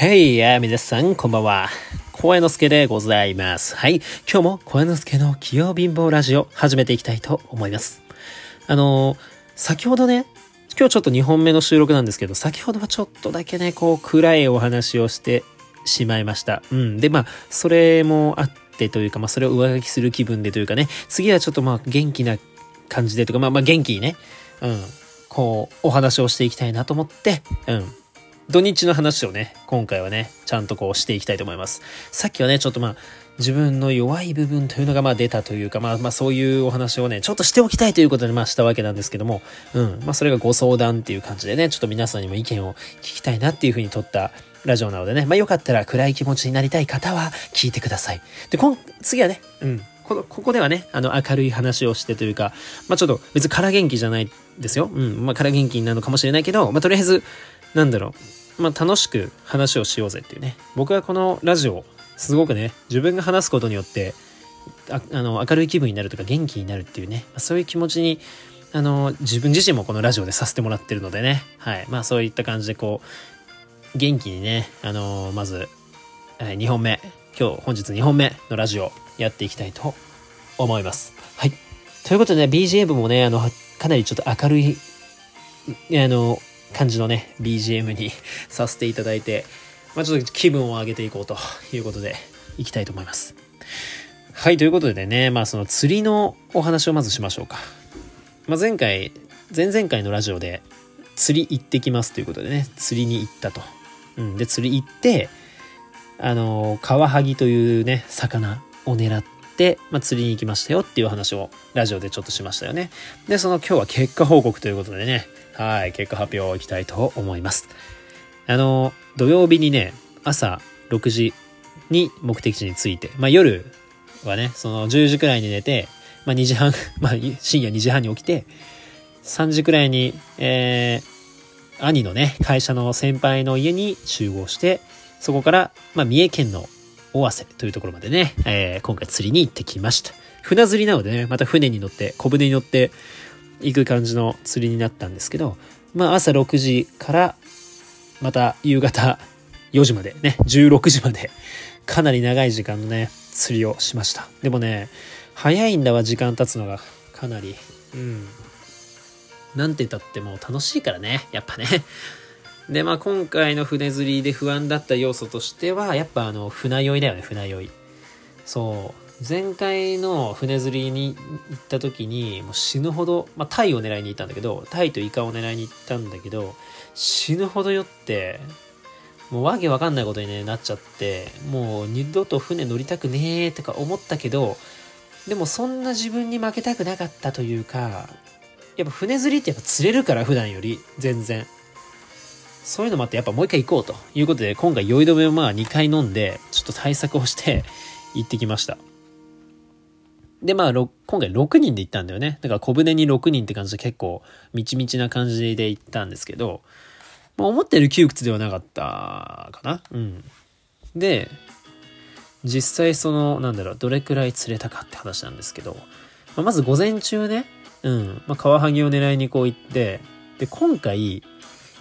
Hey, や皆さん、こんばんは。小江之助でございます。はい。今日も小江之助の器用貧乏ラジオ始めていきたいと思います。あのー先ほどね、今日ちょっと2本目の収録なんですけど、先ほどはちょっとだけね、こう、暗いお話をしてしまいました。うん。で、まあ、それもあってというか、まあ、それを上書きする気分でというかね、次はちょっとまあ、元気な感じでとか、まあ、まあ、元気にね、うん。こう、お話をしていきたいなと思って、うん。土日の話をね、今回はね、ちゃんとこうしていきたいと思います。さっきはね、ちょっとまあ、自分の弱い部分というのがまあ出たというか、まあまあそういうお話をね、ちょっとしておきたいということでまあしたわけなんですけども、うん。まあそれがご相談っていう感じでね、ちょっと皆さんにも意見を聞きたいなっていうふうに撮ったラジオなのでね、まあよかったら暗い気持ちになりたい方は聞いてください。で、こん、次はね、うん。この、ここではね、あの、明るい話をしてというか、まあちょっと別に空元気じゃないですよ。うん。まあ空元気になるのかもしれないけど、まあとりあえず、なんだろう。まあ楽しく話をしようぜっていうね。僕はこのラジオ、すごくね、自分が話すことによって、ああの、明るい気分になるとか元気になるっていうね、まあそういう気持ちに、あの、自分自身もこのラジオでさせてもらってるのでね、はい。まあそういった感じでこう、元気にね、あの、まず、2本目、今日本日2本目のラジオやっていきたいと思います。はい。ということでね、BGM もね、あの、かなりちょっと明るい、あの、感じのね、BGM にさせていただいて、まあちょっと気分を上げていこうということで、いきたいと思います。はい、ということでね、まあその釣りのお話をまずしましょうか。まあ前回、前々回のラジオで、釣り行ってきますということでね、釣りに行ったと。うん、で、釣り行って、あの、カワハギというね、魚を狙って、まあ、釣りに行きましたよっていう話をラジオでちょっとしましたよね。で、その今日は結果報告ということでね、はい、結果発表いきたいと思います。あの、土曜日にね、朝6時に目的地に着いて、まあ、夜はね、その10時くらいに寝て、まあ、2時半、まあ、深夜2時半に起きて、3時くらいに、えー、兄のね、会社の先輩の家に集合して、そこから、まあ、三重県の尾鷲というところまでね、えー今回釣りに行ってきました。船釣りなのでね、また船に乗って、小舟に乗って行く感じの釣りになったんですけど、まあ、朝6時から、また夕方4時までね、16時まで、かなり長い時間のね、釣りをしました。でもね、早いんだわ、時間経つのが。かなり。うん。なんて言ったってもう楽しいからね、やっぱね。で、まあ今回の船釣りで不安だった要素としては、やっぱあの、船酔いだよね、船酔い。そう。前回の船釣りに行った時に、もう死ぬほど、まあタイを狙いに行ったんだけど、タイとイカを狙いに行ったんだけど、死ぬほど酔って、もうわけわかんないことに、ね、なっちゃって、もう二度と船乗りたくねーとか思ったけど、でもそんな自分に負けたくなかったというか、やっぱ船釣りってやっぱ釣れるから普段より全然。そういうのもあってやっぱもう一回行こうということで今回酔い止めをまあ2回飲んでちょっと対策をして行ってきました。でまあ今回6人で行ったんだよね。だから小舟に6人って感じで結構みちみちな感じで行ったんですけど、まあ、思ったより窮屈ではなかったかな。うん。で、実際そのなんだろうどれくらい釣れたかって話なんですけど、まあ、まず午前中ね、うん、まあ、カワハギを狙いにこう行って、で、今回、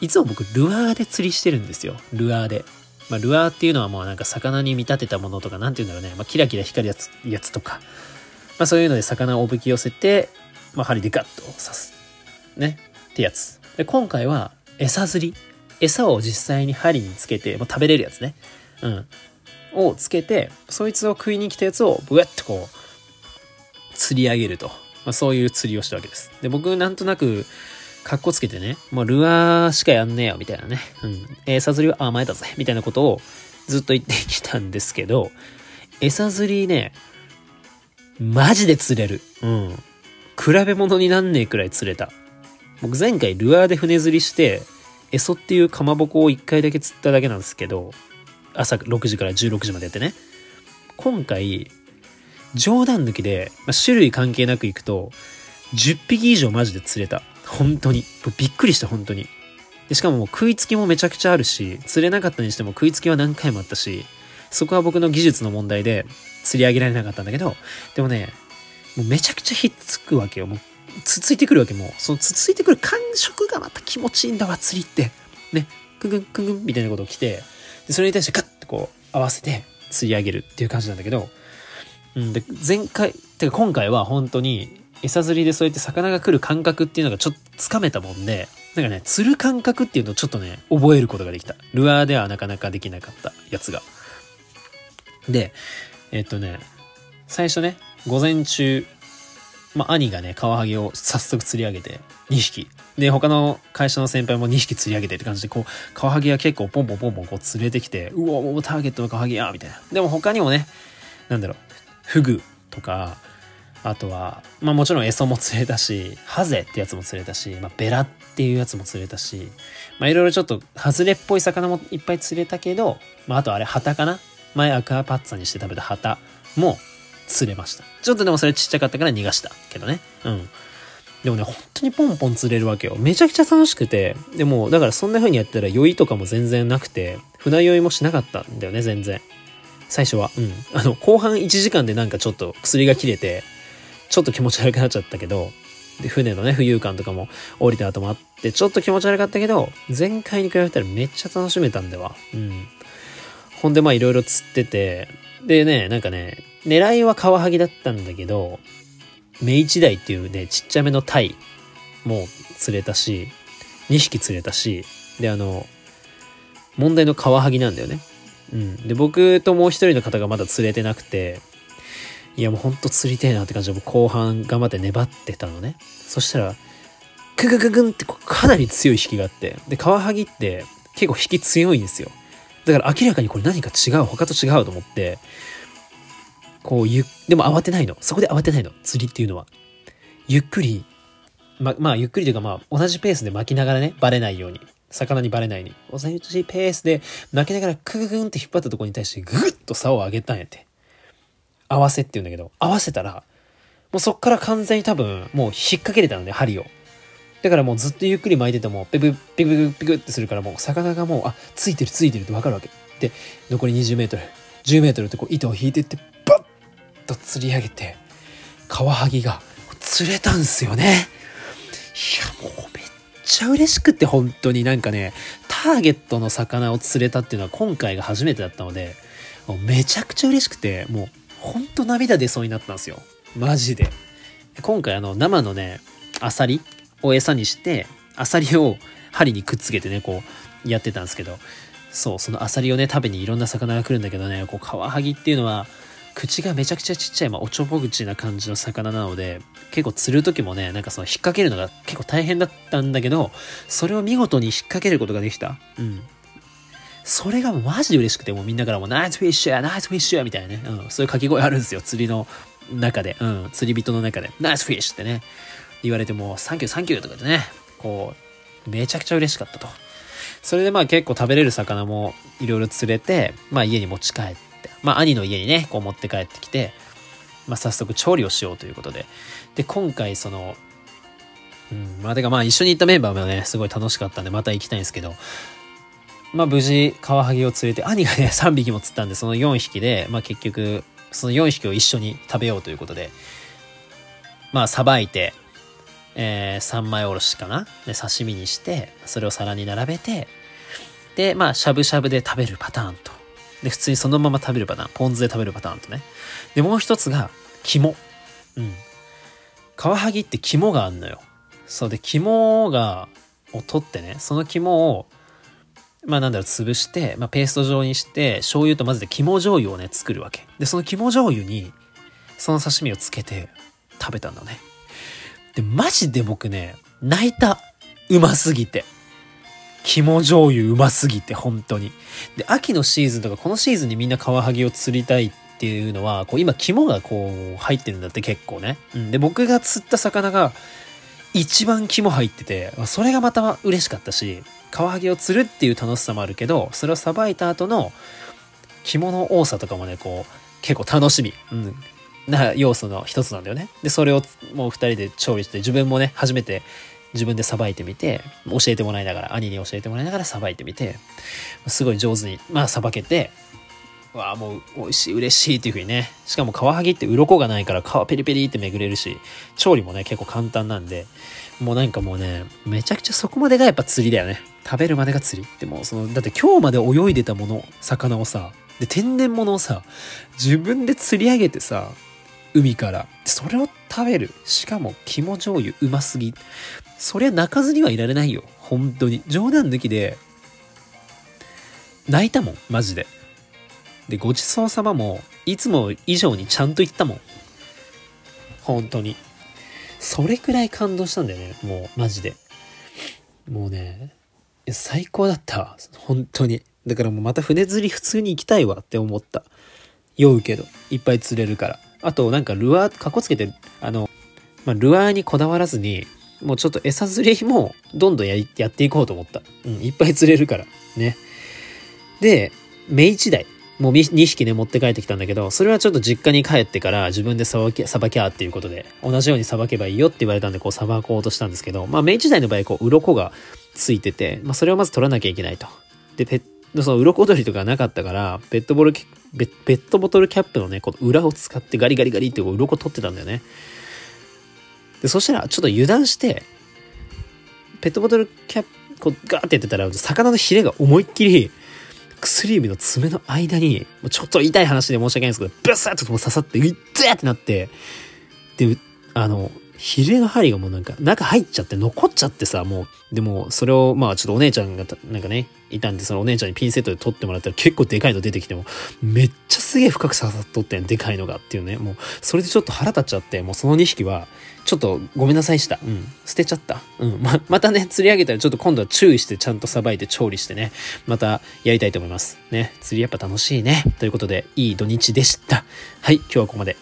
いつも僕、ルアーで釣りしてるんですよ。ルアーで。まあ、ルアーっていうのはもうなんか魚に見立てたものとか、なんて言うんだろうね。まあ、キラキラ光るやつ、やつとか。まあ、そういうので魚をおびき寄せて、まあ、針でガッと刺す。ね。ってやつ。で、今回は、餌釣り。餌を実際に針につけて、まあ、食べれるやつね。うん。をつけて、そいつを食いに来たやつを、ブワッとこう、釣り上げると。まあ、そういう釣りをしたわけです。で、僕なんとなく、かっこつけてね、もうルアーしかやんねえよ、みたいなね。うん。餌釣りは甘えだぜ、みたいなことをずっと言ってきたんですけど、餌釣りね、マジで釣れる。うん。比べ物になんねえくらい釣れた。僕前回ルアーで船釣りして、エソっていうかまぼこを1回だけ釣っただけなんですけど、朝6時から16時までやってね。今回、冗談抜きで、まあ、種類関係なく行くと、10匹以上マジで釣れた。本当に。びっくりした、本当に。で、しかももう食いつきもめちゃくちゃあるし、釣れなかったにしても食いつきは何回もあったし、そこは僕の技術の問題で釣り上げられなかったんだけど、でもね、もうめちゃくちゃひっつくわけよ。もう、つついてくるわけもう。そのつついてくる感触がまた気持ちいいんだわ、釣りって。ね。くぐんくぐんみたいなことを来て、で、それに対してカッてこう合わせて釣り上げるっていう感じなんだけど、うん、で、前回、てか今回は本当に餌釣りでそうやって魚が来る感覚っていうのがちょっとつかめたもんで、なんかね、釣る感覚っていうのをちょっとね、覚えることができた。ルアーではなかなかできなかったやつが。で、えっとね、最初ね、午前中、まあ、兄がね、カワハギを早速釣り上げて、2匹。で、他の会社の先輩も2匹釣り上げてって感じで、こう、カワハギが結構ポンポンポンポンこう釣れてきて、うわ、もうターゲットのカワハギやみたいな。でも他にもね、なんだろう、フグとか、あとは、まあもちろんエソも釣れたし、ハゼってやつも釣れたし、まあベラっていうやつも釣れたし、まあいろいろちょっとハズレっぽい魚もいっぱい釣れたけど、まああとあれ、ハタかな？前アクアパッツァにして食べたハタも釣れました。ちょっとでもそれちっちゃかったから逃がしたけどね。うん。でもね、本当にポンポン釣れるわけよ。めちゃくちゃ楽しくて、でも、だからそんな風にやったら酔いとかも全然なくて、船酔いもしなかったんだよね、全然。最初は。うん。あの、後半1時間でなんかちょっと薬が切れて、ちょっと気持ち悪くなっちゃったけど、で、船のね、浮遊感とかも降りた後もあって、ちょっと気持ち悪かったけど、前回に比べたらめっちゃ楽しめたんだわ。うん。ほんで、まあいろいろ釣ってて、でね、なんかね、狙いはカワハギだったんだけど、メイチダイっていうね、ちっちゃめのタイも釣れたし、2匹釣れたし、で、あの、問題のカワハギなんだよね。うん。で、僕ともう一人の方がまだ釣れてなくて、いやもうほんと釣りてえなって感じで後半頑張って粘ってたのね。そしたら、ググググンってかなり強い引きがあって、で、カワハギって結構引き強いんですよ。だから明らかにこれ何か違う、他と違うと思って、こうゆ、でも慌てないの。そこで慌てないの。釣りっていうのは。ゆっくり、ま、まあ、ゆっくりというかまあ、同じペースで巻きながらね、バレないように。魚にバレないように。同じペースで巻きながらクググンって引っ張ったところに対してグッと竿を上げたんやって。合わせって言うんだけど、合わせたら、もうそっから完全に多分、もう引っ掛けれたのね、針を。だからもうずっとゆっくり巻いてても、ペグ、ペグ、ペグってするからもう魚がもう、あ、ついてるついてるってわかるわけ。で、残り20メートル、10メートルってこう糸を引いてって、バッと釣り上げて、カワハギが釣れたんすよね。いや、もうめっちゃ嬉しくて本当になんかね、ターゲットの魚を釣れたっていうのは今回が初めてだったので、めちゃくちゃ嬉しくて、もうほんと涙出そうになったんですよ。マジで。今回あの生のね、アサリを餌にして、アサリを針にくっつけてね、こうやってたんですけど、そう、そのアサリをね、食べにいろんな魚が来るんだけどね、こう、カワハギっていうのは、口がめちゃくちゃちっちゃい、まあ、おちょぼ口な感じの魚なので、結構釣る時もね、なんかその引っ掛けるのが結構大変だったんだけど、それを見事に引っ掛けることができた。うん。それがマジで嬉しくて、もうみんなからも nice fish や、 nice fish や、みたいなね。うん、そういう掛け声あるんですよ、釣りの中で。うん、釣り人の中で。 nice fish ってね、言われても、 thank you thank you とかでね、こう、めちゃくちゃ嬉しかったと。それでまあ結構食べれる魚もいろいろ釣れて、まあ家に持ち帰って、まあ兄の家にね、こう持って帰ってきて、まあ早速調理をしようということで。で、今回その、うん、まあてかまあ一緒に行ったメンバーもね、すごい楽しかったんでまた行きたいんですけど、まあ無事、カワハギを連れて、兄がね、3匹も釣ったんで、その4匹で、まあ結局、その4匹を一緒に食べようということで、まあさばいて、えー、三枚おろしかな？で、刺身にして、それを皿に並べて、で、まあ、しゃぶしゃぶで食べるパターンと。で、普通にそのまま食べるパターン。ポン酢で食べるパターンとね。で、もう一つが、肝。うん。カワハギって肝があんのよ。そうで、肝が、を取ってね、その肝を、まあなんだろう、潰して、まあペースト状にして、醤油と混ぜて肝醤油をね、作るわけ。で、その肝醤油に、その刺身をつけて食べたんだね。で、マジで僕ね、泣いた。うますぎて。肝醤油うますぎて、本当に。で、秋のシーズンとか、このシーズンにみんなカワハギを釣りたいっていうのは、こう今肝がこう入ってるんだって結構ね。うん。で、僕が釣った魚が一番肝入ってて、それがまた嬉しかったし、カワハギを釣るっていう楽しさもあるけど、それをさばいた後の肝の多さとかもね、こう、結構楽しみ。うん。な要素の一つなんだよね。で、それをもう二人で調理して、自分もね、初めて自分でさばいてみて、教えてもらいながら、兄に教えてもらいながらさばいてみて、すごい上手に、まあ、さばけて、わあ、もう美味しい、嬉しいっていう風にね。しかもカワハギって鱗がないから皮ペリペリってめぐれるし、調理もね、結構簡単なんで、もうなんかもうね、めちゃくちゃそこまでがやっぱ釣りだよね。食べるまでが釣り？でもう、その、だって今日まで泳いでたもの、魚をさ、で、天然物をさ、自分で釣り上げてさ、海から。それを食べる。しかも、肝醤油うますぎ。そりゃ泣かずにはいられないよ。本当に。冗談抜きで、泣いたもん、マジで。で、ごちそうさまも、いつも以上にちゃんと言ったもん。本当に。それくらい感動したんだよね、もう、マジで。もうね、最高だったわ。本当に。だからもうまた船釣り普通に行きたいわって思った。酔うけど、いっぱい釣れるから。あと、なんかルアー、かっこつけて、あの、まあ、ルアーにこだわらずに、もうちょっと餌釣りもどんどんややっていこうと思った。うん、いっぱい釣れるから。ね。で、目一台。もう2匹ね、持って帰ってきたんだけど、それはちょっと実家に帰ってから自分でさばき、さばきゃっていうことで、同じようにさばけばいいよって言われたんで、こうさばこうとしたんですけど、まあ、目一台の場合、こう、鱗がついてて、まあ、それをまず取らなきゃいけないと。で、ペッその鱗取りとかなかったから、ペットボトル、ペットボトルキャップのね、この裏を使ってガリガリガリってこう鱗取ってたんだよね。で、そしたら、ちょっと油断して、ペットボトルキャップ、こうガーってやってたら、魚のヒレが思いっきり、薬指の爪の間に、ちょっと痛い話で申し訳ないんですけど、ブスッと刺さって、うっってなって、で、あの、ヒレの針がもうなんか中入っちゃって残っちゃってさ、もう、でもそれをまあちょっとお姉ちゃんがなんかね、いたんで、そのお姉ちゃんにピンセットで取ってもらったら結構でかいの出てきても、めっちゃすげえ深く刺さっとってん、でかいのがっていうね。もう、それでちょっと腹立っちゃって、もうその2匹は、ちょっとごめんなさいした。うん。捨てちゃった。うん。ま、またね、釣り上げたらちょっと今度は注意してちゃんとさばいて調理してね、またやりたいと思います。ね。釣りやっぱ楽しいね。ということで、いい土日でした。はい、今日はここまで。